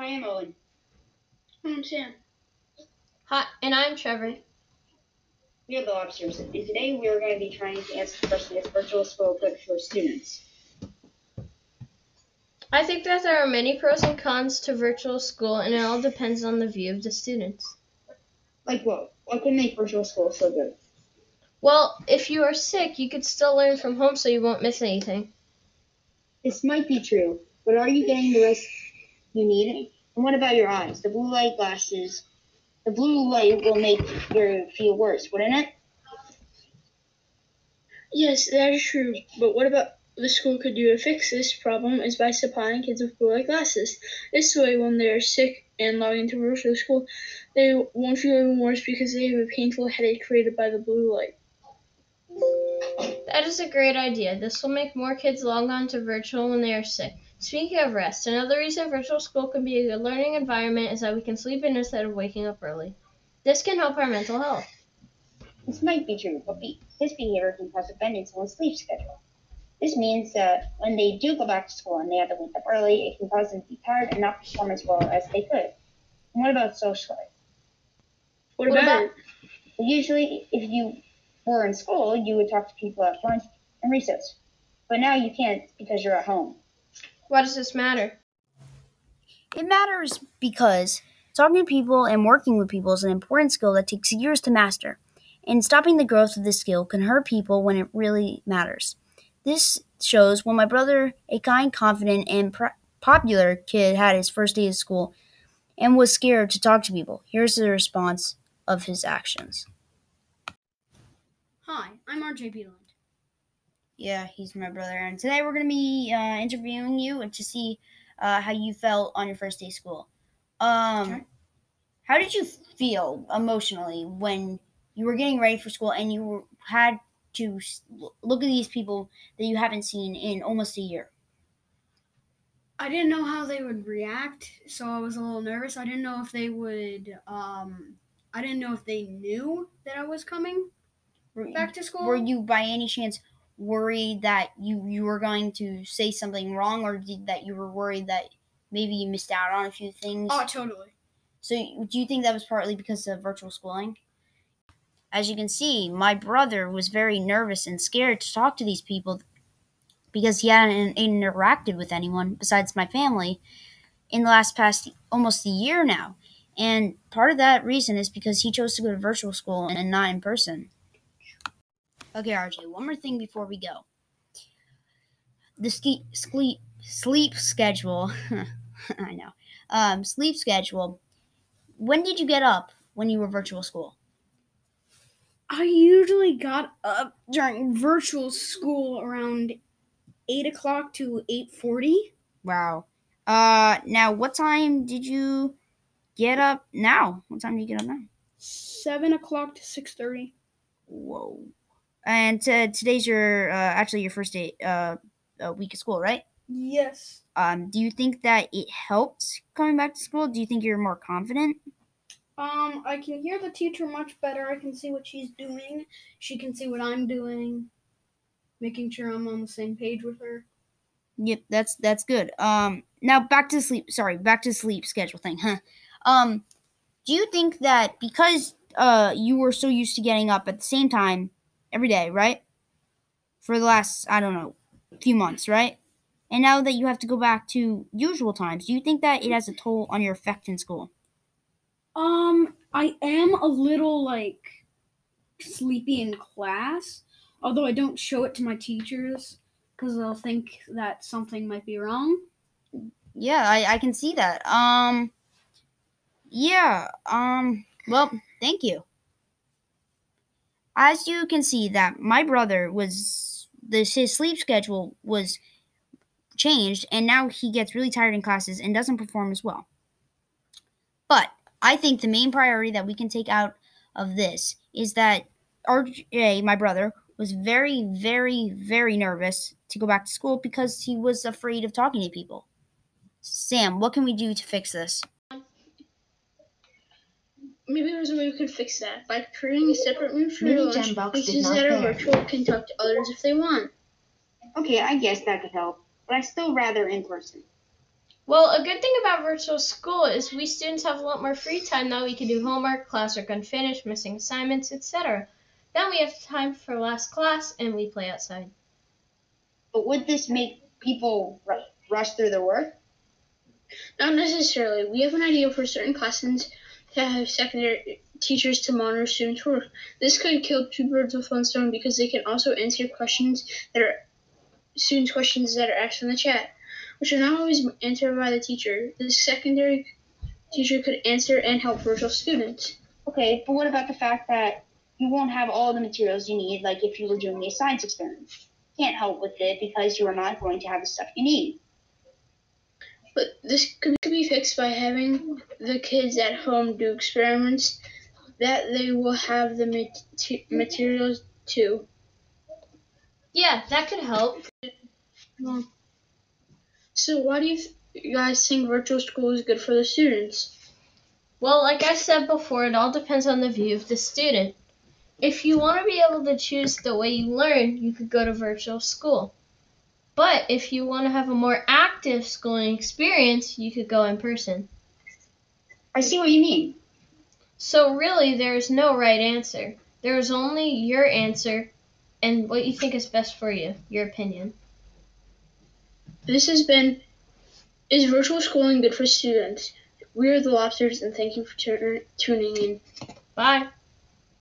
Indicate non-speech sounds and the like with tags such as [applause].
Hi, I'm Owen. I'm Sam. Hi, and I'm Trevor. We are the lobsters, and today we are going to be trying to answer the question if virtual school good for students. I think that there are many pros and cons to virtual school, and it all depends on the view of the students. Like what? What can make virtual school so good? Well, if you are sick, you could still learn from home so you won't miss anything. This might be true, but are you getting the rest you need? It. And what about your eyes? The blue light glasses. The blue light will make you feel worse, wouldn't it? Yes, that is true. But what about the school could do to fix this problem is by supplying kids with blue light glasses. This way, when they are sick and log into virtual school, they won't feel even worse because they have a painful headache created by the blue light. That is a great idea. This will make more kids log on to virtual when they are sick. Speaking of rest, another reason virtual school can be a good learning environment is that we can sleep in instead of waking up early. This can help our mental health. This might be true, but be- this behavior can cause dependence on sleep schedule. This means that when they do go back to school and they have to wake up early, it can cause them to be tired and not perform as well as they could. And what about social life? What, What about, about- usually, if you were in school, you would talk to people at lunch and recess. But now you can't because you're at home. Why does this matter? It matters because talking to people and working with people is an important skill that takes years to master. And stopping the growth of this skill can hurt people when it really matters. This shows when my brother, a kind, confident, and pr- popular kid, had his first day of school and was scared to talk to people. Here's the response of his actions. Hi, I'm RJ Beeland. Yeah, he's my brother. And today we're going to be uh, interviewing you to see uh, how you felt on your first day of school. Um. How did you feel emotionally when you were getting ready for school and you were, had to look at these people that you haven't seen in almost a year? I didn't know how they would react, so I was a little nervous. I didn't know if they would. Um, I didn't know if they knew that I was coming Were, back to school. were you by any chance worried that you, you were going to say something wrong or did, that you were worried that maybe you missed out on a few things? Oh, totally. So, do you think that was partly because of virtual schooling? As you can see, my brother was very nervous and scared to talk to these people because he hadn't interacted with anyone besides my family in the last past almost a year now. And part of that reason is because he chose to go to virtual school and not in person. Okay, RJ, one more thing before we go. The ski, sleep, sleep schedule, [laughs] I know, um, sleep schedule when did you get up when you were virtual school? I usually got up during virtual school around eight o'clock to eight forty. Wow. Uh, now what time did you get up now? What time do you get up now? Seven o'clock to six thirty. Whoa. And uh, today's your uh, actually your first day uh, uh week of school, right? Yes. Um, do you think that it helped coming back to school? Do you think you're more confident? Um, I can hear the teacher much better. I can see what she's doing. She can see what I'm doing. Making sure I'm on the same page with her. Yep, that's that's good. Um, now back to sleep. Sorry, back to sleep schedule thing, huh? Um, do you think that because uh you were so used to getting up at the same time every day, right? For the last I don't know few months, right? And now that you have to go back to usual times, do you think that it has a toll on your effect in school? Um, I am a little like sleepy in class, although I don't show it to my teachers because they'll think that something might be wrong. Yeah, I, I can see that. Um, yeah. Um. Well, thank you. As you can see, that my brother was this his sleep schedule was changed, and now he gets really tired in classes and doesn't perform as well. But I think the main priority that we can take out of this is that RJ, my brother, was very, very, very nervous to go back to school because he was afraid of talking to people. Sam, what can we do to fix this? Maybe there's a way we could fix that by creating a separate room for Mini lunch. Gembox did Places not that are fail. virtual can talk to others if they want. Okay, I guess that could help, but I still rather in person. Well, a good thing about virtual school is we students have a lot more free time now. We can do homework, classwork unfinished, missing assignments, etc. Then we have time for last class and we play outside. But would this make people ru- rush through their work? Not necessarily. We have an idea for certain classes to have secondary teachers to monitor students' work. This could kill two birds with one stone because they can also answer questions that are students' questions that are asked in the chat, which are not always answered by the teacher. The secondary teacher could answer and help virtual students. Okay, but what about the fact that you won't have all the materials you need, like if you were doing a science experiment? Can't help with it because you are not going to have the stuff you need. But this could could be fixed by having the kids at home do experiments that they will have the mat- materials too. Yeah, that could help. So why do you th- guys think virtual school is good for the students? Well, like I said before, it all depends on the view of the student. If you want to be able to choose the way you learn, you could go to virtual school. But if you want to have a more active schooling experience, you could go in person. I see what you mean. So, really, there is no right answer. There is only your answer and what you think is best for you, your opinion. This has been Is virtual schooling good for students? We are the Lobsters and thank you for tu- tuning in. Bye.